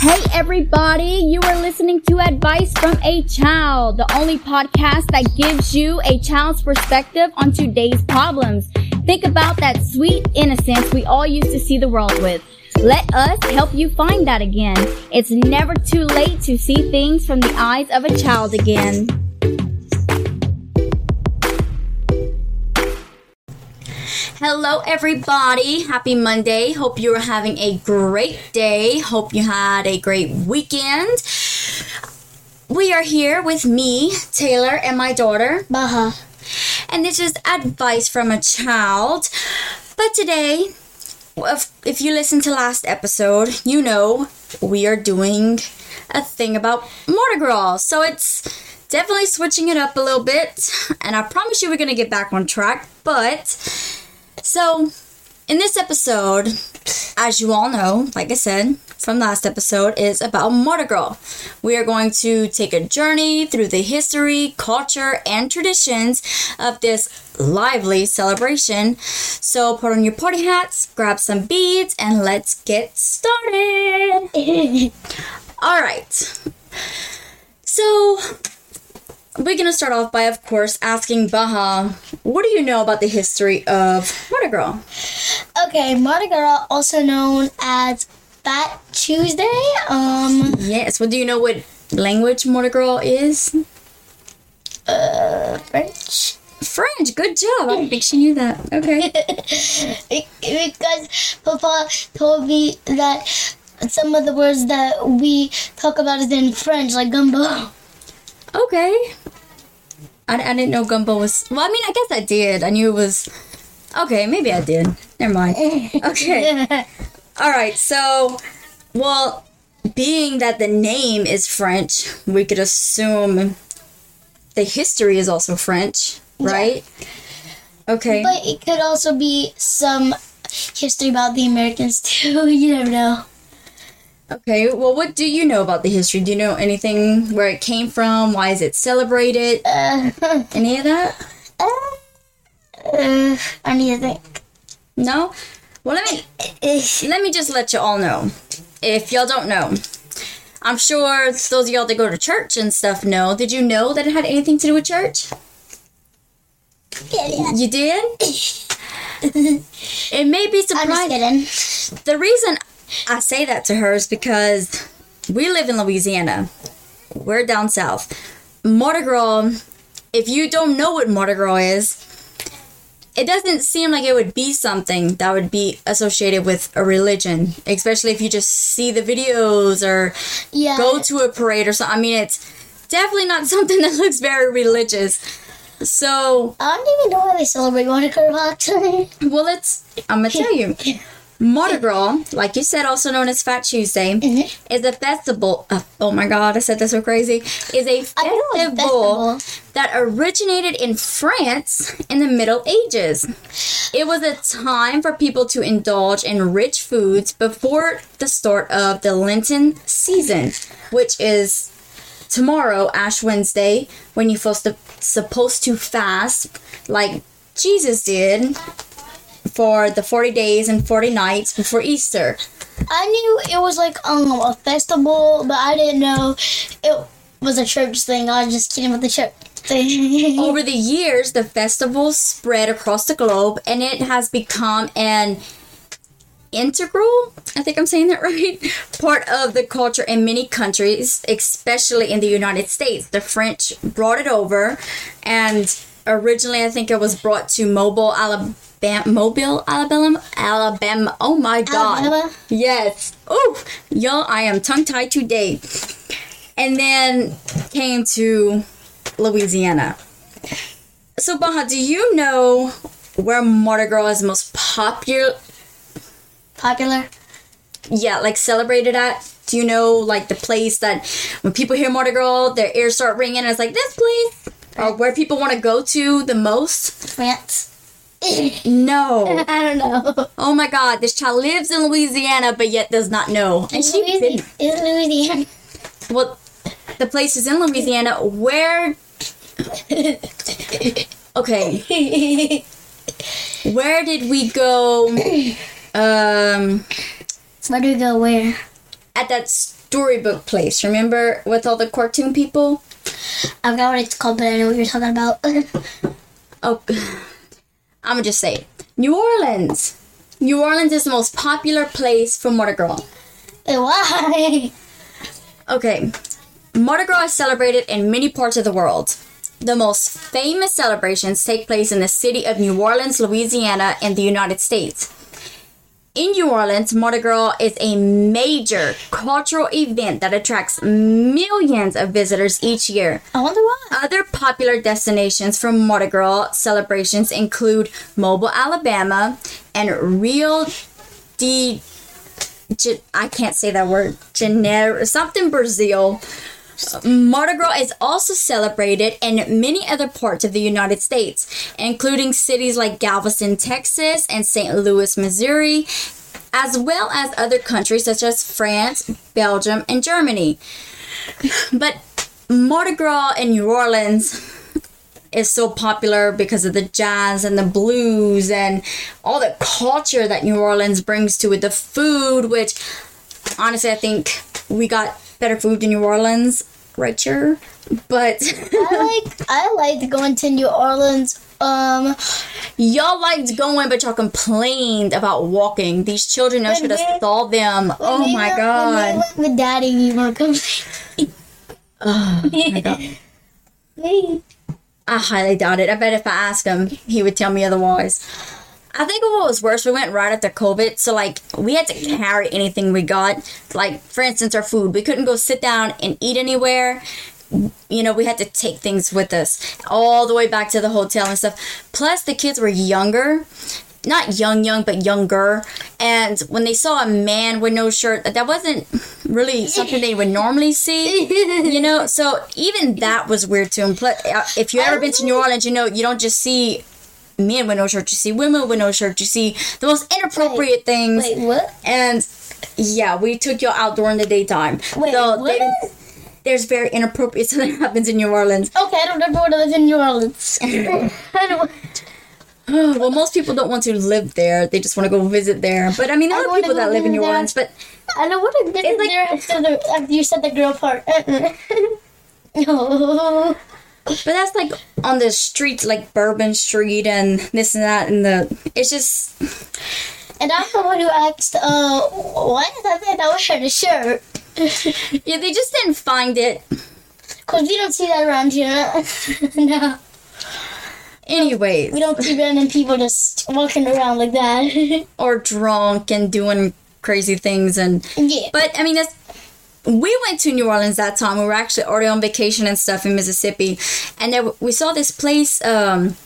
Hey everybody, you are listening to Advice from a Child, the only podcast that gives you a child's perspective on today's problems. Think about that sweet innocence we all used to see the world with. Let us help you find that again. It's never too late to see things from the eyes of a child again. Hello, everybody. Happy Monday. Hope you're having a great day. Hope you had a great weekend. We are here with me, Taylor, and my daughter, Baja. and this is advice from a child. But today, if, if you listened to last episode, you know we are doing a thing about Mardi Gras. So it's definitely switching it up a little bit. And I promise you we're going to get back on track. But, so in this episode, as you all know, like I said from last episode, is about Mardi Gras. We are going to take a journey through the history, culture, and traditions of this lively celebration. So put on your party hats, grab some beads, and let's get started. All right. So we're gonna start off by, of course, asking Baja, what do you know about the history of Mardi Gras? okay, Mardi Gras, also known as Fat Tuesday. Um, Yes. Well, do you know what language Mardi Gras is? uh, French. French. Good job. I think she knew that. Okay. because Papa told me that some of the words that we talk about is in French, like gumbo. Okay. I, I didn't know gumbo was. Well, I mean, I guess I did. I knew it was. Okay, maybe I did. Never mind. Okay. All right. So, well, being that the name is French, we could assume the history is also French, right? Okay. But it could also be some history about the Americans too. You never know. Okay. Well, what do you know about the history? Do you know anything where it came from? Why is it celebrated? Uh, Any of that? uh, I need to think. No. Well, let me let me just let you all know. If y'all don't know, I'm sure those of y'all that go to church and stuff know. Did you know that it had anything to do with church? Yeah. You did? it may be surprising. The reason I say that to her is because we live in Louisiana. We're down south. Mardi Gras, if you don't know what Mardi Gras is, it doesn't seem like it would be something that would be associated with a religion, especially if you just see the videos or Yeah. go to a parade or something. I mean, it's definitely not something that looks very religious. So, I don't even know why they celebrate Mardi Gras well, it's, I'm gonna tell you. Mardi Gras, like you said, also known as Fat Tuesday, Mhm. is a festival. Uh, oh my God, I said that so crazy. Is a I know a festival festival. that originated in France in the Middle Ages. It was a time for people to indulge in rich foods before the start of the Lenten season, which is tomorrow, Ash Wednesday, when you're supposed to, supposed to fast like Jesus did for the 40 days and 40 nights before Easter. I knew it was like um a festival, but I didn't know it was a church thing. I was just kidding with the church thing. Over the years, the festival spread across the globe and it has become an integral, I think I'm saying that right, part of the culture in many countries, especially in the United States. The French brought it over and originally I think it was brought to Mobile, Alabama. Mobile, Alabama, Alabama. Oh my God! Alabama? Yes. Oh, y'all, I am tongue tied today. And then came to Louisiana. So, Baja, do you know where Mardi Gras is most popular? Popular. Yeah, like celebrated at? Do you know, like, the place that when people hear Mardi Gras, their ears start ringing and it's like, this place? Or where people want to go to the most? France. No. I don't know. Oh my god, this child lives in Louisiana but yet does not know. And she Louisiana. Is Louisiana. well, the place is in Louisiana. Where? Okay, where did we go? Um, Where do we go? Where? at that storybook place. Remember with all the cartoon people? I forgot what it's called, but I know what you're talking about. Oh, I'm gonna just say it. New Orleans. New Orleans is the most popular place for Mardi Gras. Eh, why? Okay, Mardi Gras is celebrated in many parts of the world. The most famous celebrations take place in the city of New Orleans, Louisiana, in the United States. In New Orleans, Mardi Gras is a major cultural event that attracts millions of visitors each year. I wonder why. Other popular destinations for Mardi Gras celebrations include Mobile, Alabama, and Rio de I can't say that word. Janeiro, something Brazil. Mardi Gras is also celebrated in many other parts of the United States, including cities like Galveston, Texas, and St. Louis, Missouri, as well as other countries such as France, Belgium, and Germany. But Mardi Gras in New Orleans is so popular because of the jazz and the blues and all the culture that New Orleans brings to it. The food, which honestly, I think we got better food in New Orleans, right here. But I like I liked going to New Orleans. Um, y'all liked going, but y'all complained about walking. These children, I should have saw them. Oh my went- god. When we went with Daddy, you were complaining. Oh my god. I highly doubt it. I bet if I asked him, he would tell me otherwise. I think what was worse, we went right after COVID, so like we had to carry anything we got. Like for instance, our food, we couldn't go sit down and eat anywhere. You know, we had to take things with us all the way back to the hotel and stuff. Plus, the kids were younger, not young, young, but younger. And when they saw a man with no shirt, that wasn't really something they would normally see you know so even that was weird to him plus uh, if you ever been to new orleans you know you don't just see men with no shirt you see women with no shirt you see the most inappropriate things wait, what? and yeah we took you out during the daytime Wait, so what? they- there's very inappropriate that happens in new orleans Okay, I don't ever want to live in New Orleans. I don't. Oh, well most people don't want to live there they just want to go visit there but i mean there I are people that live in new there. orleans but I don't want to live like- there after, the, after you said the girl part. No. But that's like on the streets, like Bourbon Street and this and that, and the it's just And I'm the one who asked, uh, why is that wearing a shirt? yeah, they just didn't find it. Because we don't see that around here. no. Anyways, We don't see random people just walking around like that. or drunk and doing crazy things, and yeah. but I mean that's. We went to New Orleans that time. We were actually already on vacation and stuff in Mississippi, and then we saw this place. Um,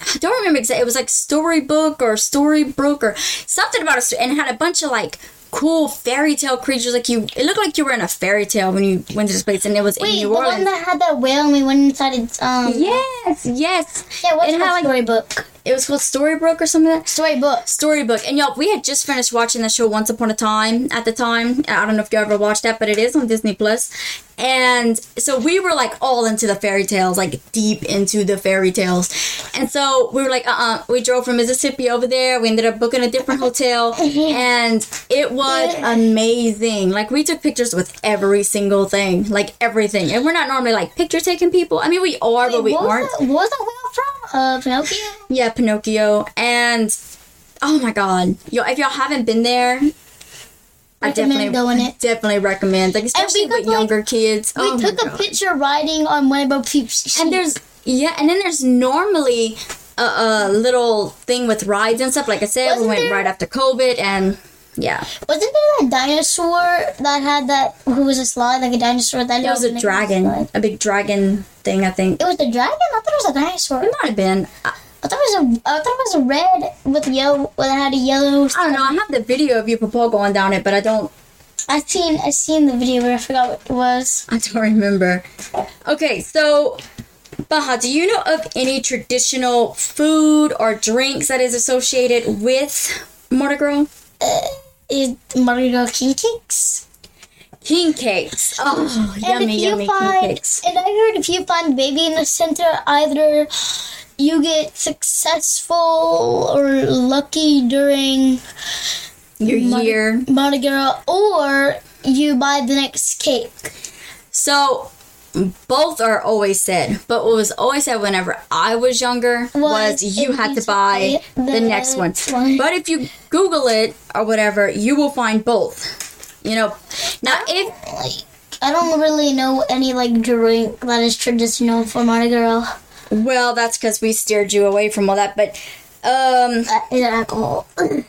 I don't remember exactly. It was like Storybook or Storybrook or something about a and it had a bunch of like cool fairy tale creatures. Like you, it looked like you were in a fairy tale when you went to this place, and it was Wait, in the New Orleans. one that had that whale and we went inside its, um... Yes, yes. Yeah, what's it the had like storybook? It was called Storybook or something. Like that. Storybook. Storybook, and y'all, we had just finished watching the show Once Upon a Time at the time. I don't know if you ever watched that, but it is on Disney Plus. And so we were like all into the fairy tales, like deep into the fairy tales. And so we were like, uh uh We drove from Mississippi over there. We ended up booking a different hotel, and it was amazing. Like we took pictures with every single thing, like everything. And we're not normally like picture taking people. I mean, we are, but we aren't. that, was that whale from? Uh, Pinocchio? Yeah, Pinocchio. And oh my god. Yo, if y'all haven't been there, I definitely going it. Definitely recommend. Like especially with like, younger kids. We oh took a God. picture riding on one of our peeps. And there's yeah, and then there's normally a, a little thing with rides and stuff. Like I said, we Wasn't went there- right after COVID and yeah. Wasn't there a dinosaur that had that? Who was a slide like a dinosaur that It was a dragon. A big dragon thing, I think. It was the dragon. I thought it was a dinosaur. It might have been. I, I thought it was a. I thought it was a red with yellow. That had a yellow. I don't know. I have the video of you Papa going down it, but I don't I seen. I seen the video, but I forgot what it was. I don't remember. Okay, so Baja, do you know of any traditional food or drinks that is associated with Mardi Gras? Uh, is Mardi Gras king cakes? King cakes. Oh, And yummy, if you yummy king cakes. and I heard if you find baby in the center, either you get successful or lucky during Your Mardi- year. Mardi Gras, or you buy the next cake? So both are always said, but what was always said whenever I was younger was, Was you had to buy buy the, the next one. one. But if you Google it or whatever, you will find both. You know, now if Like, I don't really know any like drink that is traditional for Mardi Gras. Well, that's because we steered you away from all that. But um, Uh, alcohol?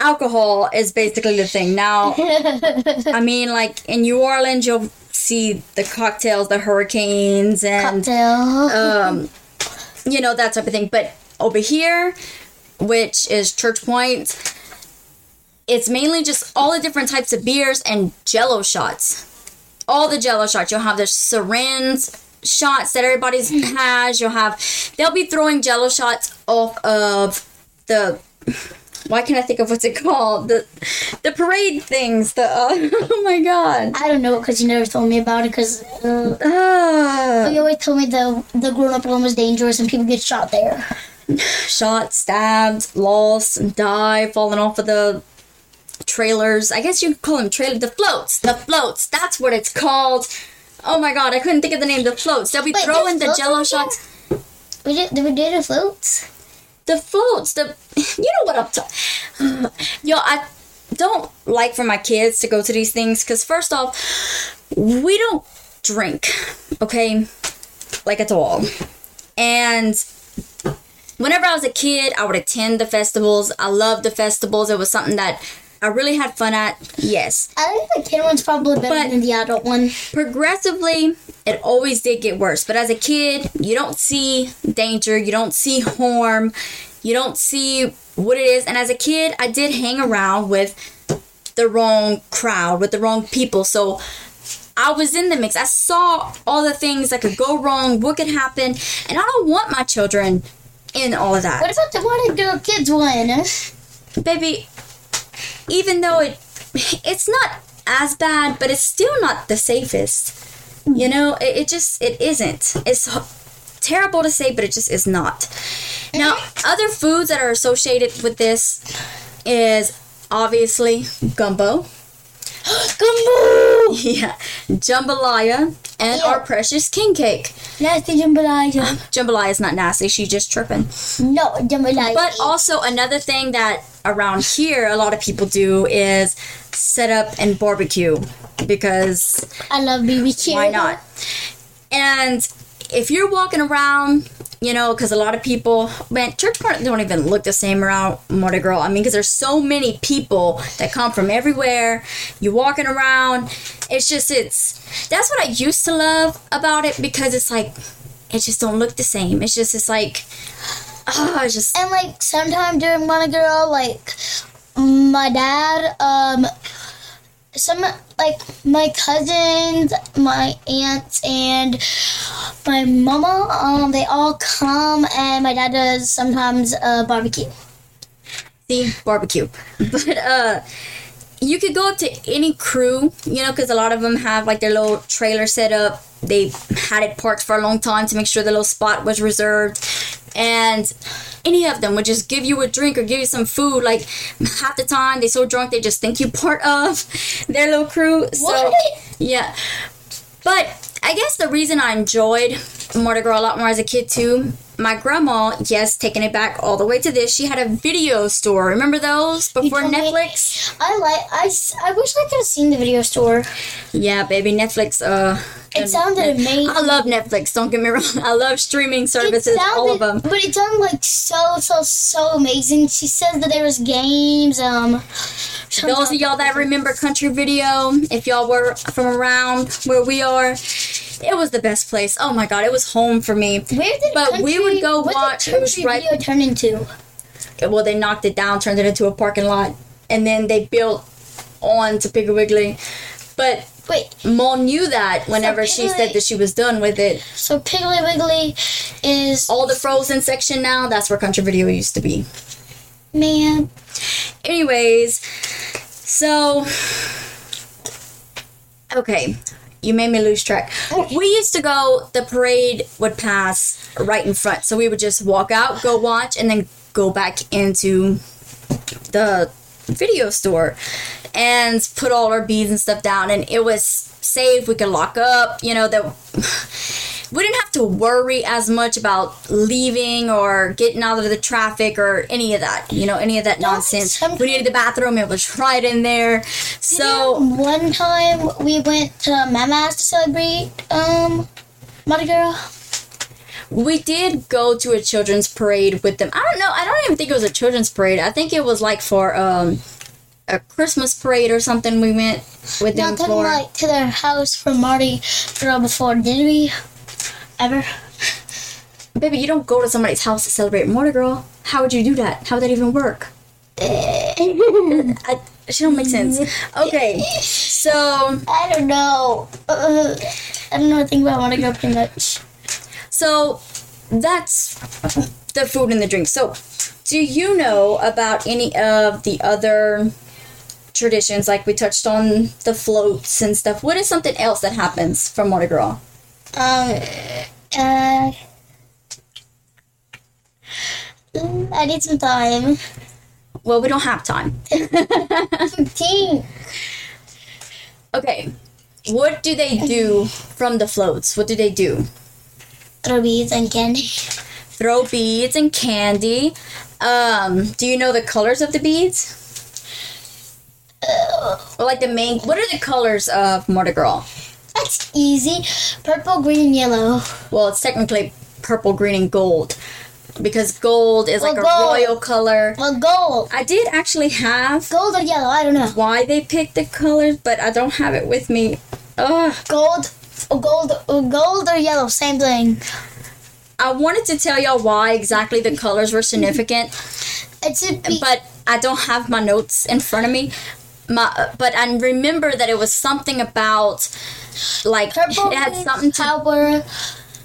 alcohol is basically the thing. Now, I mean, like in New Orleans, you'll see the cocktails, the hurricanes, and um, you know that type of thing. But over here, which is Church Point, it's mainly just all the different types of beers and Jello shots. All the Jello shots. You'll have the syringe shots that everybody's has. You'll have they'll be throwing Jello shots off of the. Why can't I think of what's it called? The the parade things. The uh, oh my god. I don't know because you never told me about it because uh, Ah. you always told me the the grown up one was dangerous and people get shot there. shot, stabbed, lost, and die, falling off of the trailers. I guess you could call them trailer. The floats. The floats. That's what it's called. Oh my god, I couldn't think of the name. The floats. They'll be Wait, throwing the there's jello shots. We did, did we do the floats? The floats. The you know what I'm talking. Yo, I don't like for my kids to go to these things because first off, we don't drink. Okay, like at all, and whenever I was a kid, I would attend the festivals. I loved the festivals. It was something that I really had fun at. Yes. I think the kid one's probably better But- than the adult one. Progressively, it always did get worse. But as a kid, you don't see danger, you don't see harm, you don't see what it is. And as a kid, I did hang around with the wrong crowd, with the wrong people. So I was in the mix. I saw all the things that could go wrong, what could happen. And I don't want my children in all of that. What about the Mardi Gras kids one? baby even though it it's not as bad but it's still not the safest. Hmm. You know it, it just it isn't. It's terrible to say but it just is not. Now other foods that are associated with this is obviously gumbo. Gumbo! yeah jambalaya and Yeah. our precious king cake Nasty jambalaya. jambalaya is not nasty she's just tripping No, jambalaya. But also another thing that around here a lot of people do is set up and barbecue because I love BBQ. why not? And if you're walking around, you know, because a lot of people, man, church parties don't even look the same around Mardi Gras. I mean, because there's so many people that come from everywhere. You're walking around. It's just, it's, that's what I used to love about it because it's like, it just don't look the same. It's just, it's like, oh, it's just, And like sometime during Mardi Gras, like my dad, um, some like my cousins, my aunts, and my mama, um, they all come, and my dad does sometimes uh, barbecue. see barbecue. But uh you could go up to any crew you know because a lot of them have like their little trailer set up. They had it parked for a long time to make sure the little spot was reserved and any of them would just give you a drink or give you some food. Like half the time they so drunk they just think you part of their little crew. So What? yeah. But I guess the reason I enjoyed Mardi Gras a lot more as a kid too, my grandma, yes, taking it back all the way to this, she had a video store. Remember those before told me- Netflix? I like. I, I wish I could have seen the video store. Yeah, baby, Netflix. Uh, It sounded amazing. I love Netflix. Don't get me wrong. I love streaming services, all of them. But it sounded like so so so amazing. She said that there was games. Um, Those of y'all that remember Country Video, if y'all were from around where we are, it was the best place. Oh my god, it was home for me. Where did But we would go watch- Did it was country right- video turn into? well, they knocked it down, turned it into a parking lot, and then they built on to Piggly Wiggly. But Wait, Mom knew that whenever she Piggly- said that she was done with it. so Piggly Wiggly is All the frozen section now, that's where Country Video used to be. man. Anyways, so okay, you made me lose track. We used to go. The parade would pass right in front, so we would just walk out, go watch, and then go back into the video store. and put all our beads and stuff down, and it was safe. We could lock up. You know that we didn't have to worry as much about leaving or getting out of the traffic or any of that. You know, any of that nonsense. We needed the bathroom. It was right in there. So one time we went to Mama's to celebrate um Mardi Gras. we did go to a children's parade with them. I don't know. I don't even think it was a children's parade. I think it was like for um a Christmas parade or something. We went with them Not talking for. like to their house for Mardi Gras before, did we? Ever? Baby, you don't go to somebody's house to celebrate Mardi Gras. How would you do that? How would that even work? I, it don't make sense. Okay, so I don't know. Uh, I don't know anything about Mardi Gras pretty much. so that's the food and the drink. So, do you know about any of the other traditions? Like we touched on the floats and stuff. What is something else that happens from Mardi Gras? Um, uh, I need some time. Well, we don't have time. Fifteen. Okay, what do they do from the floats? What do they do? Throw beads and candy. throw beads and candy. Um, do you know the colors of the beads? Or like the main, what are the colors of Mardi Gras? That's easy. Purple, green, and yellow. Well, it's technically purple, green, and gold because gold is like Well, a royal color. Well, gold. I did actually have Gold or yellow, I don't know. why they picked the colors, but I don't have it with me. Ugh. Gold, or gold, or gold or yellow, same thing. I wanted to tell y'all why exactly the colors were significant, It's a be- but I don't have my notes in front of me. My, but I remember that it was something about like purple it had something to. power.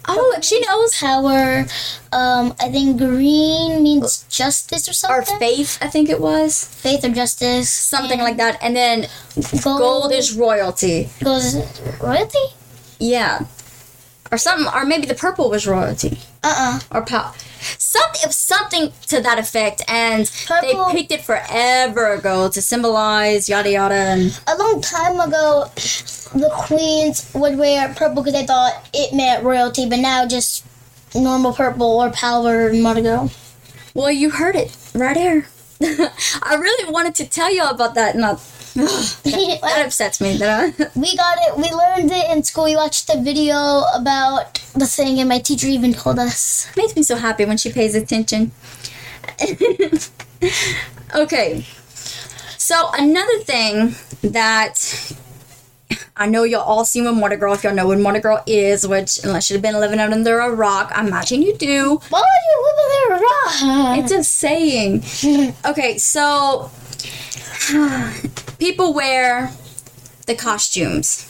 Oh, she knows. Power. Um, I think green means justice or something. Or faith, I think it was Faith or justice. something like that. And then Gold, gold is royalty. gold is royalty. Yeah, or something. Or maybe the purple was royalty Uh uh or power. Something, something to that effect. And Purple- they picked it forever ago to symbolize yada yada. And A long time ago, the queens would wear purple because they thought it meant royalty, but now just normal purple or power and Mardi Well, you heard it right there. I really wanted to tell you about that, I, that upsets me. That I, We got it. We learned it in school. We watched the video about the thing, and my teacher even told us. makes me so happy when she pays attention. okay, so another thing that I know y'all all seen what Mardi Gras, if y'all know what Mardi Gras is, which unless you've been living out under a rock, I imagine you do. Why would you live in there? It's a saying. Okay, so people wear the costumes.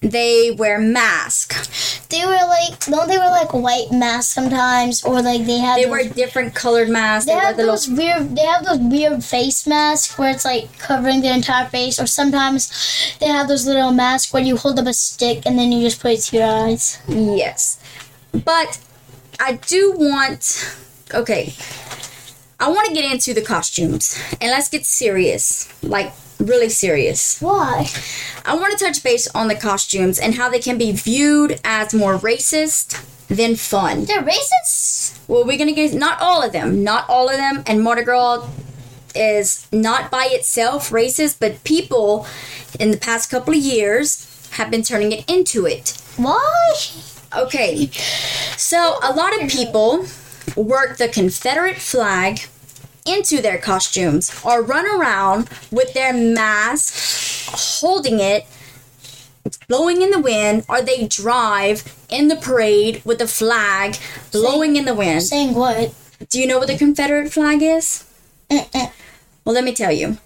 They wear masks. They were like, don't they wear like white masks sometimes, or like they have They those, wear different colored masks. they They have those little weird they have those weird face masks where it's like covering the entire face, or sometimes they have those little masks where you hold up a stick and then you just put it to your eyes. Yes. But I do want okay. I want to get into the costumes and let's get serious. Like really serious. Why? I want to touch base on the costumes and how they can be viewed as more racist than fun. They're racist. Well, we're gonna get not all of them, not all of them, and Mardi Gras is not by itself racist, but people in the past couple of years have been turning it into it. Why? Okay, so a lot of people work the Confederate flag into their costumes or run around with their mask holding it blowing in the wind or they drive in the parade with the flag blowing in the wind Saying what? do you know what the confederate flag is Mm-mm. Well, let me tell you.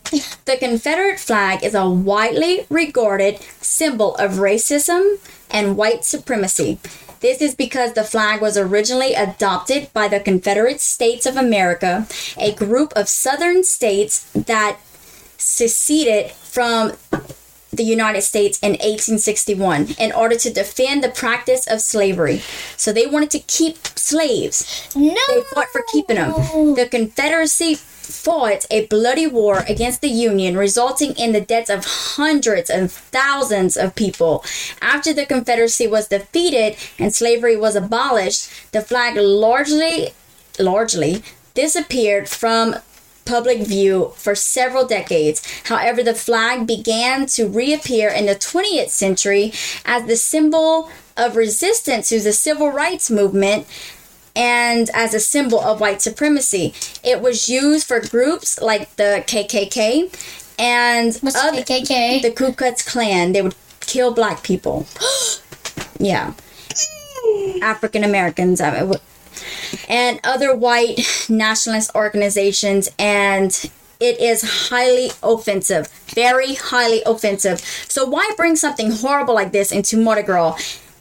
The Confederate flag is a widely regarded symbol of racism and white supremacy. This is because the flag was originally adopted by the Confederate States of America, a group of southern states that seceded from the United States in 1861 in order to defend the practice of slavery. So they wanted to keep slaves. No. They fought for keeping them. The Confederacy fought a bloody war against the Union, resulting in the deaths of hundreds and thousands of people. After the Confederacy was defeated and slavery was abolished, the flag largely largely disappeared from public view for several decades. However, the flag began to reappear in the 20th century as the symbol of resistance to the civil rights movement and as a symbol of white supremacy. It was used for groups like the KKK and What's other- KKK? the Ku Klux Klan. They would kill black people. yeah. African Americans. Uh, and other white nationalist organizations and it is highly offensive very highly offensive so why bring something horrible like this into Mardi Gras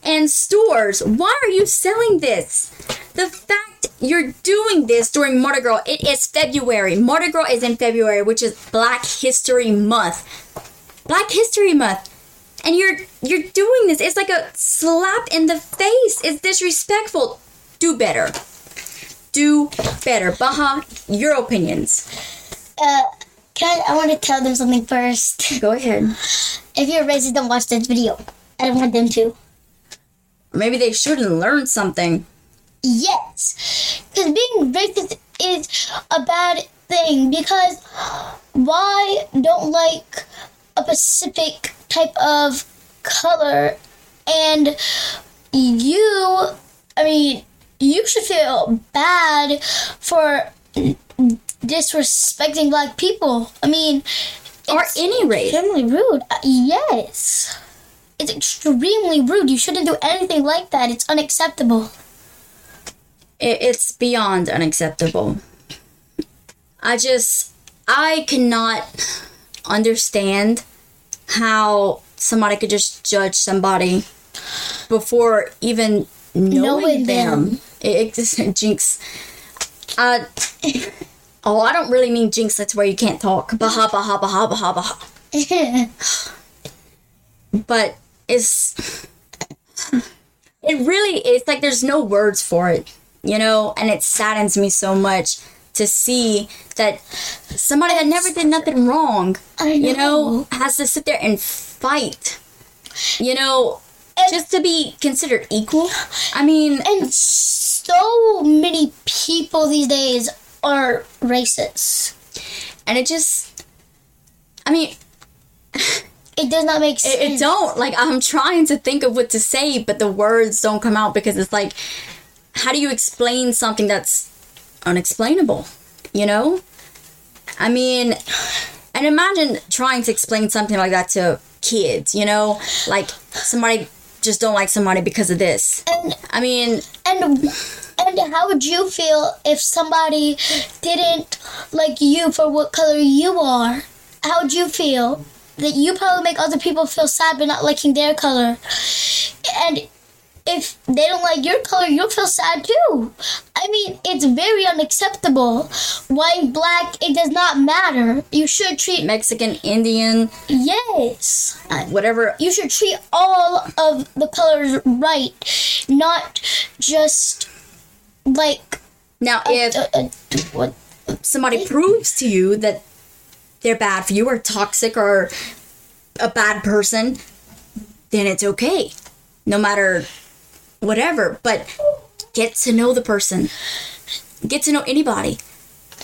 and stores. Why are you selling this? The fact you're doing this during Mardi Gras it is February. Mardi Gras is in February which is Black History Month. Black History Month. And you're you're doing this. It's like a slap in the face. It's disrespectful. Do better. Do better. Baja your opinions. Uh, can I, I want to tell them something first. go ahead. If you're racist, don't watch this video. I don't want them to. Maybe they shouldn't learn something Yes, because being racist is a bad thing. Because why don't like a specific type of color, and you, I mean, you should feel bad for disrespecting black people. I mean, or any race extremely rude. Uh, yes. It's extremely rude. You shouldn't do anything like that. It's unacceptable. it's beyond unacceptable i just i cannot understand how somebody could just judge somebody before even knowing, Knowing them. them. It, it just jinx. Uh, oh, I don't really mean jinx. That's where you can't talk. Baja baha baha baha baha. But it's it really it's like there's no words for it, you know, and it saddens me so much to see that somebody that never did nothing wrong, I you know, has to sit there and fight. You know, just to be considered equal. I mean, And so many people these days are racist. and it just I mean, It does not make sense. it, it don't like i'm trying to think of what to say but the words don't come out because it's like how do you explain something that's unexplainable you know i mean and imagine trying to explain something like that to kids you know like somebody just don't like somebody because of this And i mean and and how would you feel if somebody didn't like you for what color you are? How would you feel? That you probably make other people feel sad by not liking their color. And if they don't like your color, you'll feel sad too. I mean, it's very unacceptable. White, black, it does not matter. You should treat mexican indian yes. whatever You should treat all of the colors right, not just like now if uh, uh, what somebody proves to you that they're bad for you or toxic or a bad person, then it's okay. No matter whatever. But get to know the person. Get to know anybody.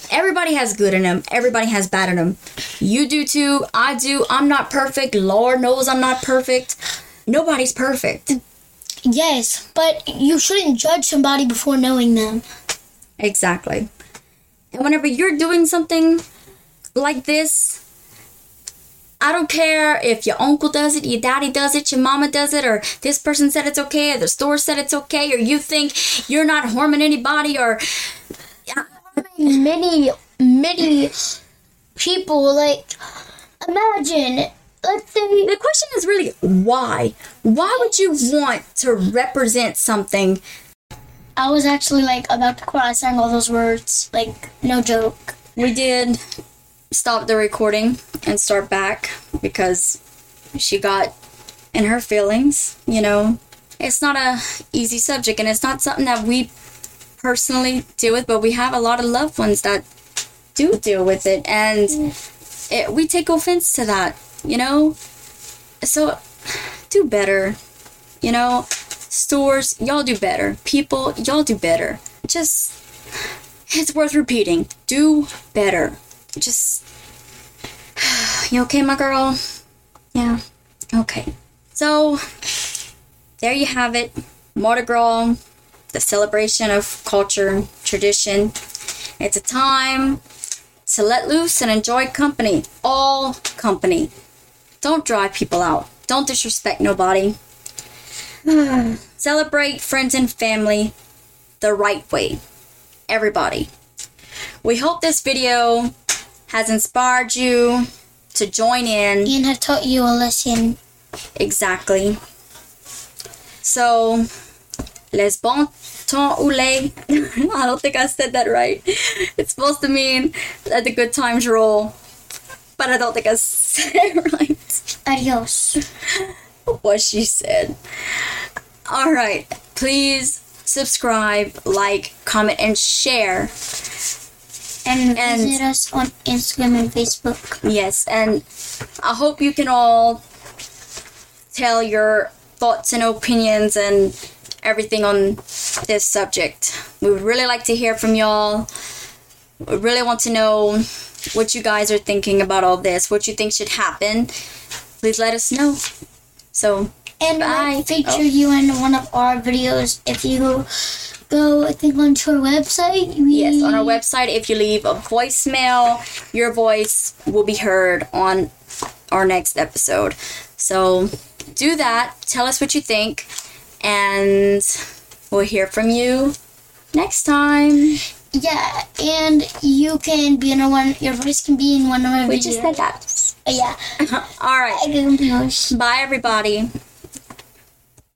Everybody has good in them. Everybody has bad in them. You do too. I do. I'm not perfect. Lord knows I'm not perfect. Nobody's perfect. Yes, but you shouldn't judge somebody before knowing them. Exactly. And whenever you're doing something like this, I don't care if your uncle does it, your daddy does it, your mama does it, or this person said it's okay, or the store said it's okay, or you think you're not harming anybody, or Many, many people like imagine. Let's say the question is really why? Why would you want to represent something? I was actually like about to cry saying all those words. Like no joke. We did stop the recording and start back because she got in her feelings, you know. It's not a easy subject and it's not something that we personally deal with, but we have a lot of loved ones that do deal with it, and it, we take offense to that. You know, so do better. You know, stores, y'all do better. People, y'all do better. Just, it's worth repeating. Do better. Just, you okay, my girl? Yeah. Okay. So, there you have it. Mardi Gras, the celebration of culture, tradition. It's a time to let loose and enjoy company. All company. Don't drive people out. Don't disrespect nobody. Celebrate friends and family the right way. Everybody. We hope this video has inspired you to join in. And have taught you a lesson. Exactly. So, les bons temps ou les. I don't think I said that right. It's supposed to mean let the good times roll. But I don't think I said it right. Adios. What she said. Alright. Please subscribe, like, comment, and share. And, And- visit us on Instagram and Facebook. Yes, and I hope you can all tell your thoughts and opinions and everything on this subject. We would really like to hear from y'all. We really want to know what you guys are thinking about all this, what you think should happen. Please let us know. So, And Bye. might feature Oh. you in one of our videos if you go, I think, onto our website. We, yes, on our website, if you leave a voicemail, your voice will be heard on our next episode. So do that. Tell us what you think, and we'll hear from you next time. Yeah, and you can be in a one. Your voice can be in one of our We videos. just said that. Yeah. All right. Bye, everybody.